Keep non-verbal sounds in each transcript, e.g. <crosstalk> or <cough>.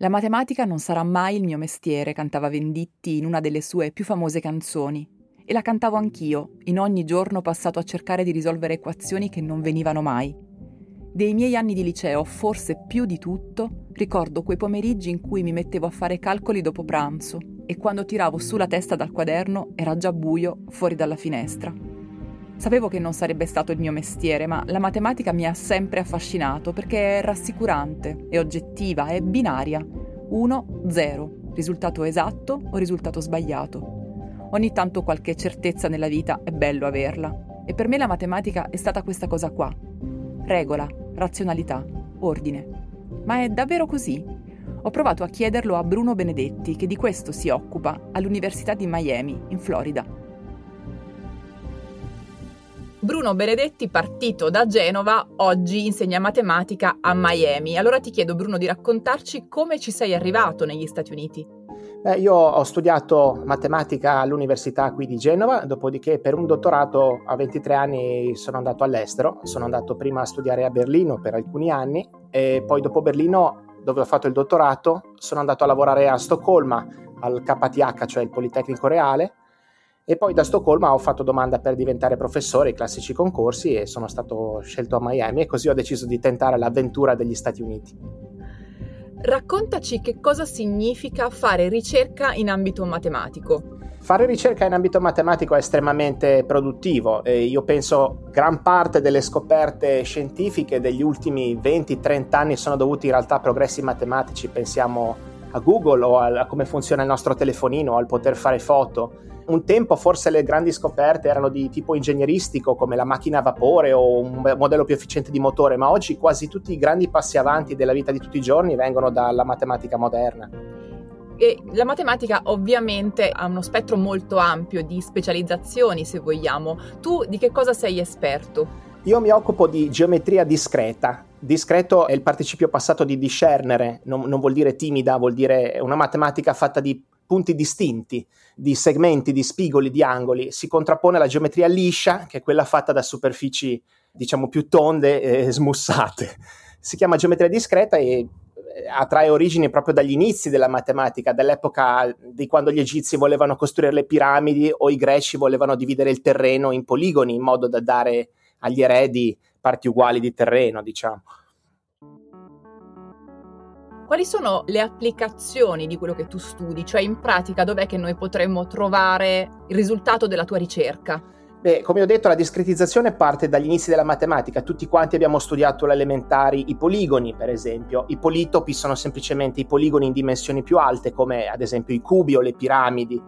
La matematica non sarà mai il mio mestiere, cantava Venditti in una delle sue più famose canzoni. E la cantavo anch'io, in ogni giorno passato a cercare di risolvere equazioni che non venivano mai. Dei miei anni di liceo, forse più di tutto, ricordo quei pomeriggi in cui mi mettevo a fare calcoli dopo pranzo e quando tiravo su la testa dal quaderno era già buio fuori dalla finestra. Sapevo che non sarebbe stato il mio mestiere, ma la matematica mi ha sempre affascinato perché è rassicurante, è oggettiva, è binaria. 1-0, risultato esatto o risultato sbagliato. Ogni tanto qualche certezza nella vita è bello averla. E per me la matematica è stata questa cosa qua. Regola, razionalità, ordine. Ma è davvero così? Ho provato a chiederlo a Bruno Benedetti, che di questo si occupa all'Università di Miami, in Florida. Bruno Benedetti, partito da Genova, oggi insegna matematica a Miami. Allora ti chiedo, Bruno, di raccontarci come ci sei arrivato negli Stati Uniti. Beh, io ho studiato matematica all'Università qui di Genova, dopodiché per un dottorato a 23 anni sono andato all'estero. Sono andato prima a studiare a Berlino per alcuni anni e poi dopo Berlino, dove ho fatto il dottorato, sono andato a lavorare a Stoccolma al KTH, cioè il Politecnico Reale e poi da Stoccolma ho fatto domanda per diventare professore ai classici concorsi e sono stato scelto a Miami e così ho deciso di tentare l'avventura degli Stati Uniti. Raccontaci che cosa significa fare ricerca in ambito matematico. Fare ricerca in ambito matematico è estremamente produttivo e io penso gran parte delle scoperte scientifiche degli ultimi 20-30 anni sono dovute in realtà a progressi matematici, pensiamo a Google o a come funziona il nostro telefonino, al poter fare foto un tempo forse le grandi scoperte erano di tipo ingegneristico come la macchina a vapore o un modello più efficiente di motore, ma oggi quasi tutti i grandi passi avanti della vita di tutti i giorni vengono dalla matematica moderna. E la matematica ovviamente ha uno spettro molto ampio di specializzazioni, se vogliamo. Tu di che cosa sei esperto? Io mi occupo di geometria discreta. Discreto è il participio passato di discernere, non, non vuol dire timida, vuol dire una matematica fatta di punti distinti, di segmenti, di spigoli, di angoli, si contrappone alla geometria liscia, che è quella fatta da superfici, diciamo, più tonde e smussate. Si chiama geometria discreta e eh, attrae origini proprio dagli inizi della matematica, dall'epoca di quando gli egizi volevano costruire le piramidi o i greci volevano dividere il terreno in poligoni in modo da dare agli eredi parti uguali di terreno, diciamo. Quali sono le applicazioni di quello che tu studi? Cioè in pratica dov'è che noi potremmo trovare il risultato della tua ricerca? Beh, come ho detto, la discretizzazione parte dagli inizi della matematica. Tutti quanti abbiamo studiato alle elementari i poligoni, per esempio. I politopi sono semplicemente i poligoni in dimensioni più alte, come ad esempio i cubi o le piramidi.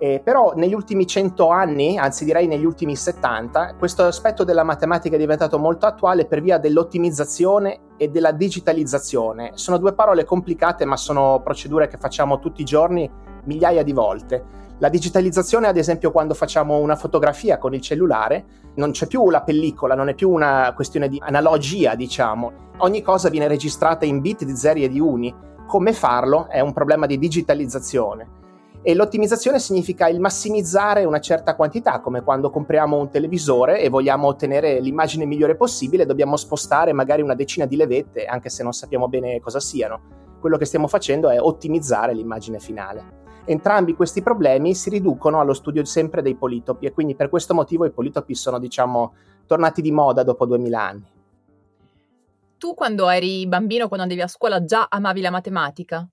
Eh, però negli ultimi 100 anni, anzi direi negli ultimi 70, questo aspetto della matematica è diventato molto attuale per via dell'ottimizzazione e della digitalizzazione. Sono due parole complicate, ma sono procedure che facciamo tutti i giorni migliaia di volte. La digitalizzazione, ad esempio, quando facciamo una fotografia con il cellulare, non c'è più la pellicola, non è più una questione di analogia, diciamo. Ogni cosa viene registrata in bit di zeri e di uni. Come farlo è un problema di digitalizzazione. E l'ottimizzazione significa il massimizzare una certa quantità, come quando compriamo un televisore e vogliamo ottenere l'immagine migliore possibile, dobbiamo spostare magari una decina di levette, anche se non sappiamo bene cosa siano. Quello che stiamo facendo è ottimizzare l'immagine finale. Entrambi questi problemi si riducono allo studio sempre dei politopi e quindi per questo motivo i politopi sono, diciamo, tornati di moda dopo 2000 anni. Tu quando eri bambino, quando andavi a scuola, già amavi la matematica?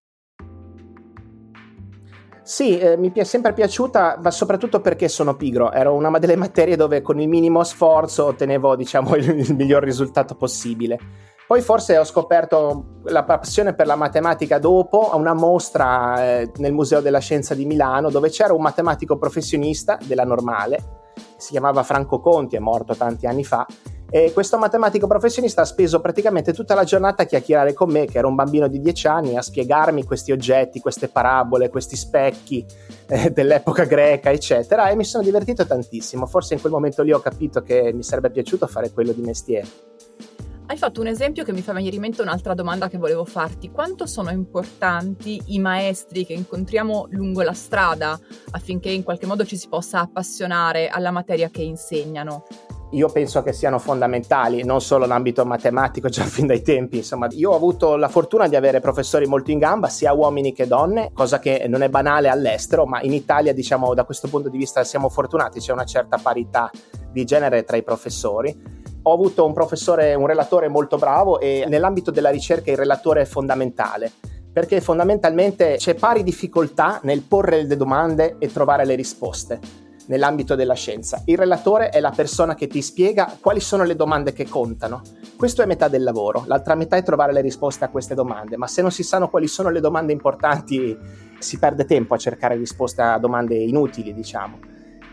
Sì, eh, mi è sempre piaciuta, ma soprattutto perché sono pigro. Era una delle materie dove con il minimo sforzo ottenevo, diciamo, <laughs> il, il miglior risultato possibile. Poi forse ho scoperto la passione per la matematica dopo a una mostra eh, nel Museo della Scienza di Milano dove c'era un matematico professionista della normale, si chiamava Franco Conti, è morto tanti anni fa, E questo matematico professionista ha speso praticamente tutta la giornata a chiacchierare con me, che era un bambino di 10 anni, a spiegarmi questi oggetti, queste parabole, questi specchi eh, dell'epoca greca, eccetera, e mi sono divertito tantissimo. Forse in quel momento lì ho capito che mi sarebbe piaciuto fare quello di mestiere. Hai fatto un esempio che mi fa venire in mente un'altra domanda che volevo farti. Quanto sono importanti i maestri che incontriamo lungo la strada affinché in qualche modo ci si possa appassionare alla materia che insegnano? Io penso che siano fondamentali, non solo in ambito matematico, <laughs> già fin dai tempi. Insomma, io ho avuto la fortuna di avere professori molto in gamba, sia uomini che donne, cosa che non è banale all'estero, ma in Italia, diciamo, da questo punto di vista siamo fortunati, c'è una certa parità di genere tra i professori. Ho avuto un professore, un relatore molto bravo e nell'ambito della ricerca il relatore è fondamentale perché fondamentalmente c'è pari difficoltà nel porre le domande e trovare le risposte nell'ambito della scienza. Il relatore è la persona che ti spiega quali sono le domande che contano. Questo è metà del lavoro, l'altra metà è trovare le risposte a queste domande, ma se non si sanno quali sono le domande importanti si perde tempo a cercare risposte a domande inutili, diciamo.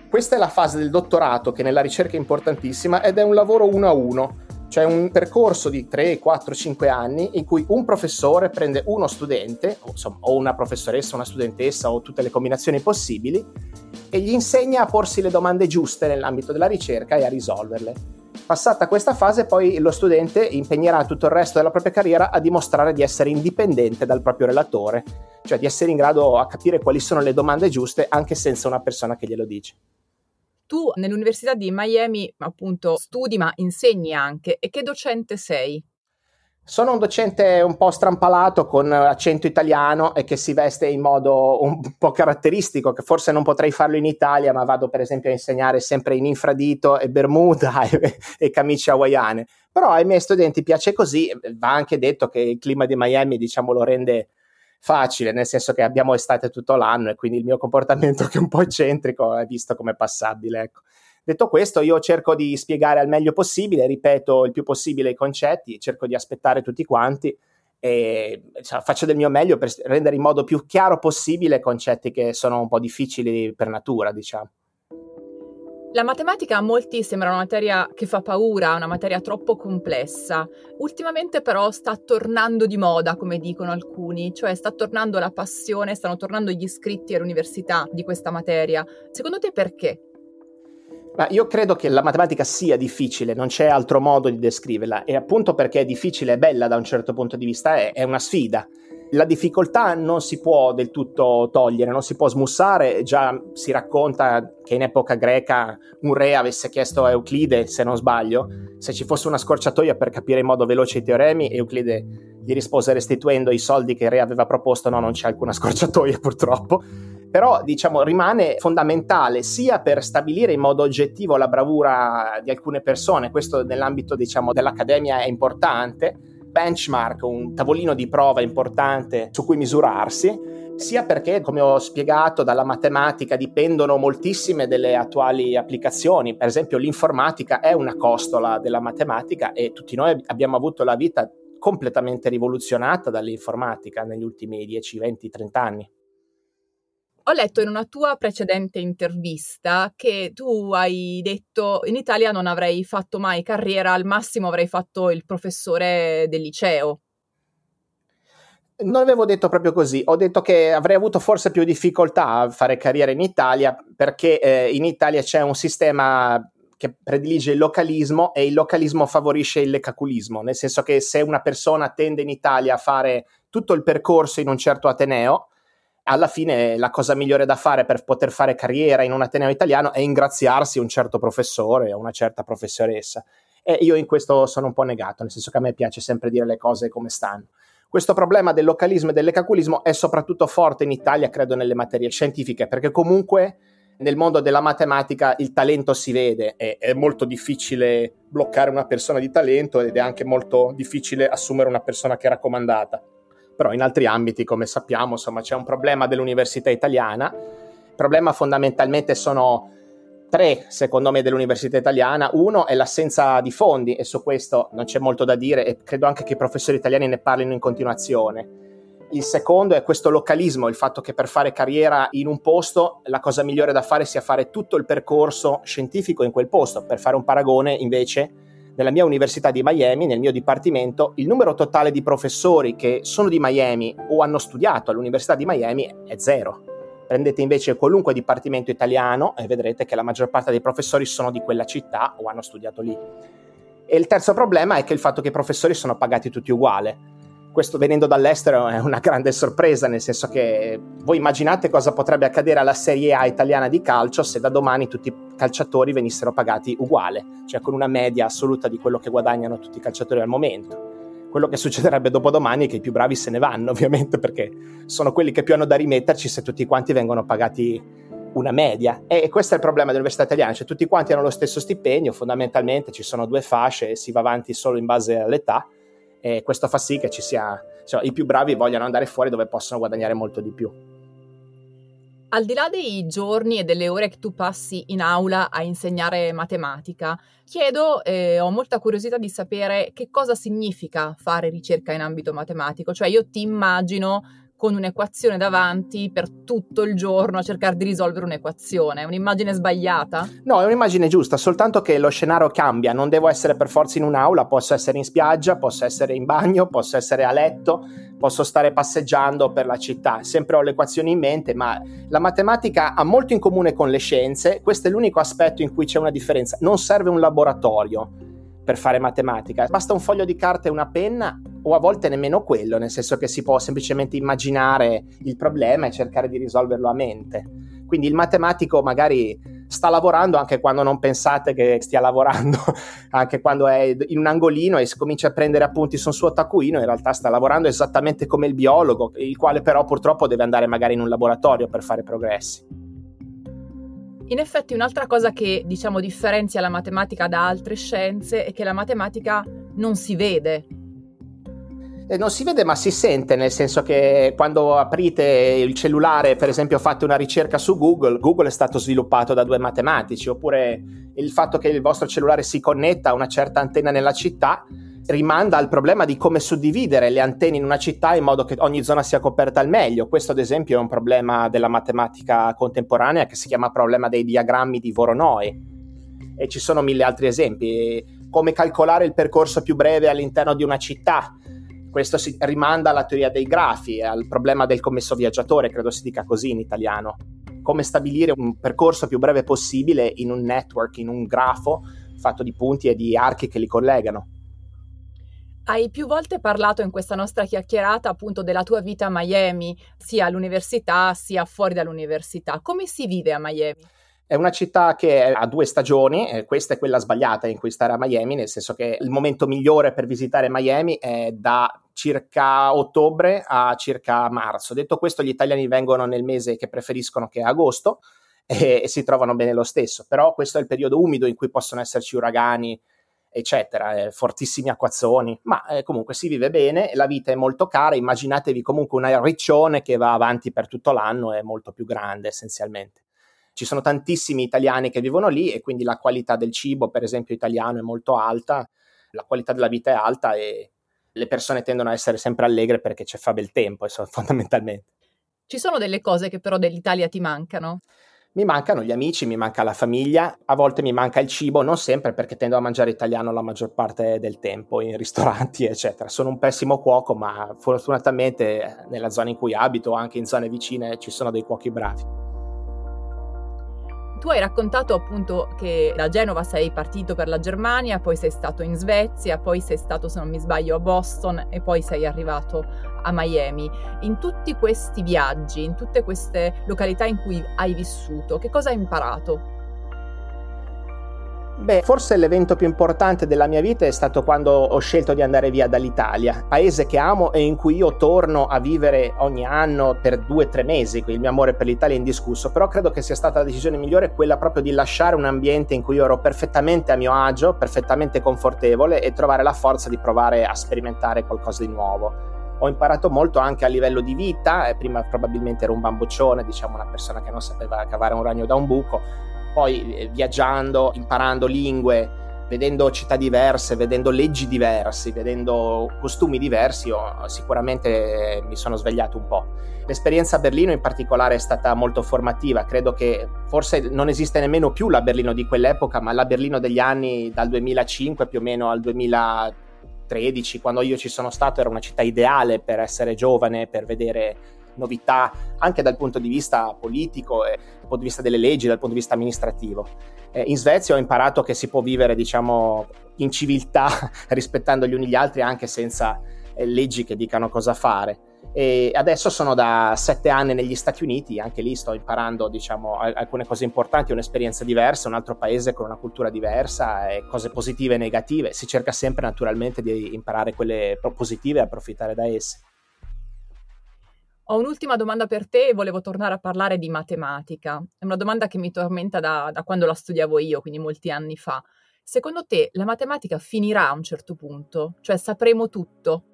Questa è la fase del dottorato che nella ricerca è importantissima ed è un lavoro uno a uno cioè un percorso di 3, 4, 5 anni in cui un professore prende uno studente, o, insomma, o una professoressa, una studentessa o tutte le combinazioni possibili, e gli insegna a porsi le domande giuste nell'ambito della ricerca e a risolverle. Passata questa fase, poi lo studente impegnerà tutto il resto della propria carriera a dimostrare di essere indipendente dal proprio relatore, cioè di essere in grado a capire quali sono le domande giuste anche senza una persona che glielo dice tu nell'Università di Miami appunto studi ma insegni anche e che docente sei? Sono un docente un po' strampalato con accento italiano e che si veste in modo un po' caratteristico, che forse non potrei farlo in Italia, ma vado per esempio a insegnare sempre in infradito e bermuda <laughs> e, e camicie hawaiane. Però ai miei studenti piace così, va anche detto che il clima di Miami diciamo lo rende facile, nel senso che abbiamo estate tutto l'anno e quindi il mio comportamento <laughs> che è un po' eccentrico è visto come passabile. Ecco. Detto questo, io cerco di spiegare al meglio possibile, ripeto il più possibile i concetti, cerco di aspettare tutti quanti e cioè, faccio del mio meglio per rendere in modo più chiaro possibile concetti che sono un po' difficili per natura, diciamo. La matematica a molti sembra una materia che fa paura, una materia troppo complessa. Ultimamente però sta tornando di moda, come dicono alcuni, cioè sta tornando la passione, stanno tornando gli iscritti all'università di questa materia. Secondo te perché? Ma io credo che la matematica sia difficile, non c'è altro modo di descriverla e appunto perché è difficile e bella da un certo punto di vista è, è una sfida la difficoltà non si può del tutto togliere, non si può smussare, già si racconta che in epoca greca un re avesse chiesto a Euclide, se non sbaglio, se ci fosse una scorciatoia per capire in modo veloce i teoremi, Euclide gli rispose restituendo i soldi che il re aveva proposto, no, non c'è alcuna scorciatoia <laughs> purtroppo, però diciamo rimane fondamentale sia per stabilire in modo oggettivo la bravura di alcune persone, questo nell'ambito diciamo dell'accademia è importante, benchmark, un tavolino di prova importante su cui misurarsi, sia perché, come ho spiegato, dalla matematica dipendono moltissime delle attuali applicazioni. Per esempio, l'informatica è una costola della matematica e tutti noi abbiamo avuto la vita completamente rivoluzionata dall'informatica negli ultimi 10, 20, 30 anni. Ho letto in una tua precedente intervista che tu hai detto in Italia non avrei fatto mai carriera, al massimo avrei fatto il professore del liceo. Non avevo detto proprio così, ho detto che avrei avuto forse più difficoltà a fare carriera in Italia perché eh, in Italia c'è un sistema che predilige il localismo e il localismo favorisce il lecaculismo, nel senso che se una persona tende in Italia a fare tutto il percorso in un certo ateneo, alla fine la cosa migliore da fare per poter fare carriera in un Ateneo italiano è ingraziarsi un certo professore o una certa professoressa. E io in questo sono un po' negato, nel senso che a me piace sempre dire le cose come stanno. Questo problema del localismo e dell'ecaculismo è soprattutto forte in Italia, credo, nelle materie scientifiche, perché comunque nel mondo della matematica il talento si vede, è, è molto difficile bloccare una persona di talento ed è anche molto difficile assumere una persona che è raccomandata però in altri ambiti, come sappiamo, insomma, c'è un problema dell'università italiana. Il problema fondamentalmente sono tre, secondo me, dell'università italiana. Uno è l'assenza di fondi e su questo non c'è molto da dire e credo anche che i professori italiani ne parlino in continuazione. Il secondo è questo localismo, il fatto che per fare carriera in un posto la cosa migliore da fare sia fare tutto il percorso scientifico in quel posto. Per fare un paragone, invece, nella mia università di Miami, nel mio dipartimento, il numero totale di professori che sono di Miami o hanno studiato all'università di Miami è zero. Prendete invece qualunque dipartimento italiano e vedrete che la maggior parte dei professori sono di quella città o hanno studiato lì. E il terzo problema è che il fatto che i professori sono pagati tutti uguali. Questo venendo dall'estero è una grande sorpresa, nel senso che voi immaginate cosa potrebbe accadere alla Serie A italiana di calcio se da domani tutti i calciatori venissero pagati uguale, cioè con una media assoluta di quello che guadagnano tutti i calciatori al momento. Quello che succederebbe dopodomani è che i più bravi se ne vanno, <laughs> ovviamente, perché sono quelli che più hanno da rimetterci se tutti quanti vengono pagati una media. E questo è il problema dell'università italiana, cioè tutti quanti hanno lo stesso stipendio, fondamentalmente ci sono due fasce e si va avanti solo in base all'età e questo fa sì che ci sia, cioè, i più bravi vogliano andare fuori dove possono guadagnare molto di più. Al di là dei giorni e delle ore che tu passi in aula a insegnare matematica, chiedo eh, ho molta curiosità di sapere che cosa significa fare ricerca in ambito matematico. Cioè io ti immagino con un'equazione davanti per tutto il giorno a cercare di risolvere un'equazione. È un'immagine sbagliata? No, è un'immagine giusta, soltanto che lo scenario cambia. Non devo essere per forza in un'aula, posso essere in spiaggia, posso essere in bagno, posso essere a letto, posso stare passeggiando per la città. Sempre ho le equazioni in mente, ma la matematica ha molto in comune con le scienze. Questo è l'unico aspetto in cui c'è una differenza. Non serve un laboratorio per fare matematica. Basta un foglio di carta e una penna o a volte nemmeno quello, nel senso che si può semplicemente immaginare il problema e cercare di risolverlo a mente. Quindi il matematico magari sta lavorando anche quando non pensate che stia lavorando, <laughs> anche quando è in un angolino e comincia a prendere appunti sul suo taccuino, in realtà sta lavorando esattamente come il biologo, il quale però purtroppo deve andare magari in un laboratorio per fare progressi. In effetti un'altra cosa che diciamo differenzia la matematica da altre scienze è che la matematica non si vede. E non si vede ma si sente, nel senso che quando aprite il cellulare, per esempio fate una ricerca su Google, Google è stato sviluppato da due matematici, oppure il fatto che il vostro cellulare si connetta a una certa antenna nella città rimanda al problema di come suddividere le antenne in una città in modo che ogni zona sia coperta al meglio. Questo, ad esempio, è un problema della matematica contemporanea che si chiama problema dei diagrammi di Voronoi. E ci sono mille altri esempi. Come calcolare il percorso più breve all'interno di una città. Questo si rimanda alla teoria dei grafi, al problema del commesso viaggiatore, credo si dica così in italiano. Come stabilire un percorso più breve possibile in un network, in un grafo fatto di punti e di archi che li collegano. Hai più volte parlato in questa nostra chiacchierata appunto della tua vita a Miami, sia all'università sia fuori dall'università. Come si vive a Miami? È una città che ha due stagioni, questa è quella sbagliata in cui stare a Miami, nel senso che il momento migliore per visitare Miami è da circa ottobre a circa marzo. Detto questo, gli italiani vengono nel mese che preferiscono che è agosto e, e si trovano bene lo stesso, però questo è il periodo umido in cui possono esserci uragani, eccetera, eh, fortissimi acquazzoni, ma eh, comunque si vive bene, la vita è molto cara, immaginatevi comunque una riccione che va avanti per tutto l'anno, è molto più grande essenzialmente. Ci sono tantissimi italiani che vivono lì e quindi la qualità del cibo, per esempio italiano, è molto alta, la qualità della vita è alta e le persone tendono a essere sempre allegre perché c'è fa bel tempo, <laughs> fondamentalmente. Ci sono delle cose che però dell'Italia ti mancano? Mi mancano gli amici, mi manca la famiglia, a volte mi manca il cibo, non sempre perché tendo a mangiare italiano la maggior parte del tempo in <laughs> ristoranti, eccetera. Sono un pessimo cuoco, ma fortunatamente nella zona in cui abito, anche in zone vicine, ci sono dei cuochi bravi. Tu hai raccontato appunto che da Genova sei partito per la Germania, poi sei stato in Svezia, poi sei stato, se non mi sbaglio, a Boston e poi sei arrivato a Miami. In tutti questi viaggi, in tutte queste località in cui hai vissuto, che cosa hai imparato? Beh, forse l'evento più importante della mia vita è stato quando ho scelto di andare via dall'Italia, paese che amo e in cui io torno a vivere ogni anno per due o tre mesi, il mio amore per l'Italia è indiscusso, però credo che sia stata la decisione migliore quella proprio di lasciare un ambiente in cui io ero perfettamente a mio agio, perfettamente confortevole e trovare la forza di provare a sperimentare qualcosa di nuovo. Ho imparato molto anche a livello di vita, eh, prima probabilmente ero un bamboccione, diciamo una persona che non sapeva cavare un ragno da un buco, poi eh, viaggiando, imparando lingue, vedendo città diverse, vedendo leggi diverse, vedendo costumi diversi, io sicuramente mi sono svegliato un po'. L'esperienza a Berlino in particolare è stata molto formativa, credo che forse non esiste nemmeno più la Berlino di quell'epoca, ma la Berlino degli anni dal 2005 più o meno al 2013, quando io ci sono stato, era una città ideale per essere giovane, per vedere novità anche dal punto di vista politico, e dal punto di vista delle leggi, dal punto di vista amministrativo. Eh, in Svezia ho imparato che si può vivere, diciamo, in civiltà, <laughs> rispettando gli uni gli altri, anche senza eh, leggi che dicano cosa fare. E adesso sono da sette anni negli Stati Uniti, anche lì sto imparando diciamo, alcune cose importanti, un'esperienza diversa, un altro paese con una cultura diversa, cose positive e negative. Si cerca sempre naturalmente di imparare quelle positive e approfittare da esse. Ho un'ultima domanda per te e volevo tornare a parlare di matematica. È una domanda che mi tormenta da, da quando la studiavo io, quindi molti anni fa. Secondo te la matematica finirà a un certo punto? Cioè sapremo tutto?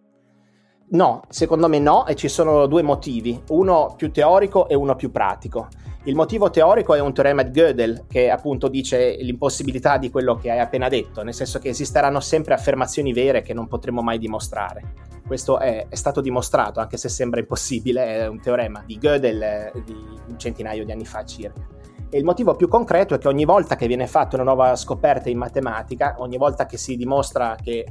No, secondo me no, e ci sono due motivi, uno più teorico e uno più pratico. Il motivo teorico è un teorema di Gödel che appunto dice l'impossibilità di quello che hai appena detto, nel senso che esisteranno sempre affermazioni vere che non potremo mai dimostrare. Questo è, è, stato dimostrato, anche se sembra impossibile, è un teorema di Gödel eh, di un centinaio di anni fa circa. E il motivo più concreto è che ogni volta che viene fatta una nuova scoperta in matematica, ogni volta che si dimostra che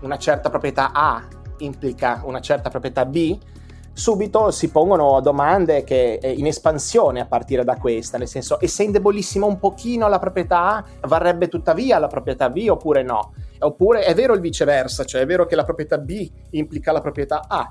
una certa proprietà A implica una certa proprietà B, subito si pongono domande che è in espansione a partire da questa, nel senso, e se indebolissimo un pochino la proprietà A, varrebbe tuttavia la proprietà B oppure no? Oppure è vero il viceversa, cioè è vero che la proprietà B implica la proprietà A.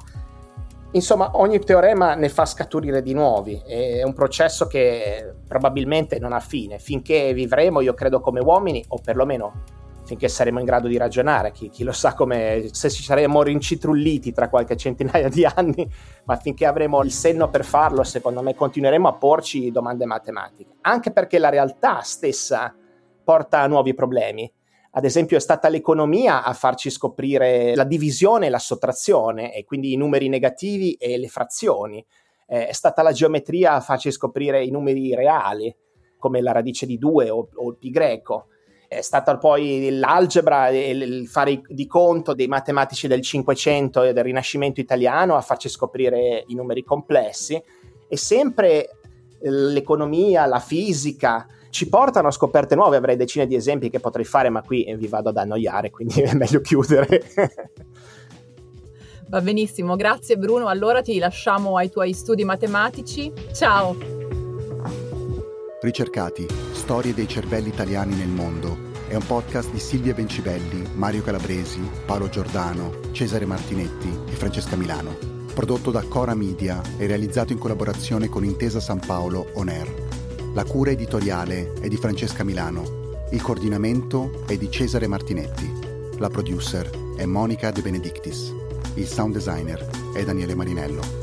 Insomma, ogni teorema ne fa scaturire di nuovi, è un processo che probabilmente non ha fine. Finché vivremo, io credo, come uomini, o perlomeno finché saremo in grado di ragionare, chi, chi lo sa come, se ci saremo rincitrulliti tra qualche centinaia di anni, ma finché avremo il senno per farlo, secondo me continueremo a porci domande matematiche, anche perché la realtà stessa porta a nuovi problemi. Ad esempio è stata l'economia a farci scoprire la divisione e la sottrazione, e quindi i numeri negativi e le frazioni. Eh, è stata la geometria a farci scoprire i numeri reali, come la radice di 2 o, o il pi greco. È stata poi l'algebra e il fare di conto dei matematici del Cinquecento e del Rinascimento italiano a farci scoprire i numeri complessi. E sempre l'economia, la fisica, ci portano a scoperte nuove. Avrei decine di esempi che potrei fare, ma qui vi vado ad annoiare, quindi <laughs> è meglio chiudere. Va benissimo, grazie Bruno. Allora ti lasciamo ai tuoi studi matematici. Ciao! Ricercati, storie dei cervelli italiani nel mondo. È un podcast di Silvia Bencibelli, Mario Calabresi, Paolo Giordano, Cesare Martinetti e Francesca Milano. Prodotto da Cora Media e realizzato in collaborazione con Intesa San Paolo On Air. La cura editoriale è di Francesca Milano. Il coordinamento è di Cesare Martinetti. La producer è Monica De Benedictis. Il sound designer è Daniele Marinello.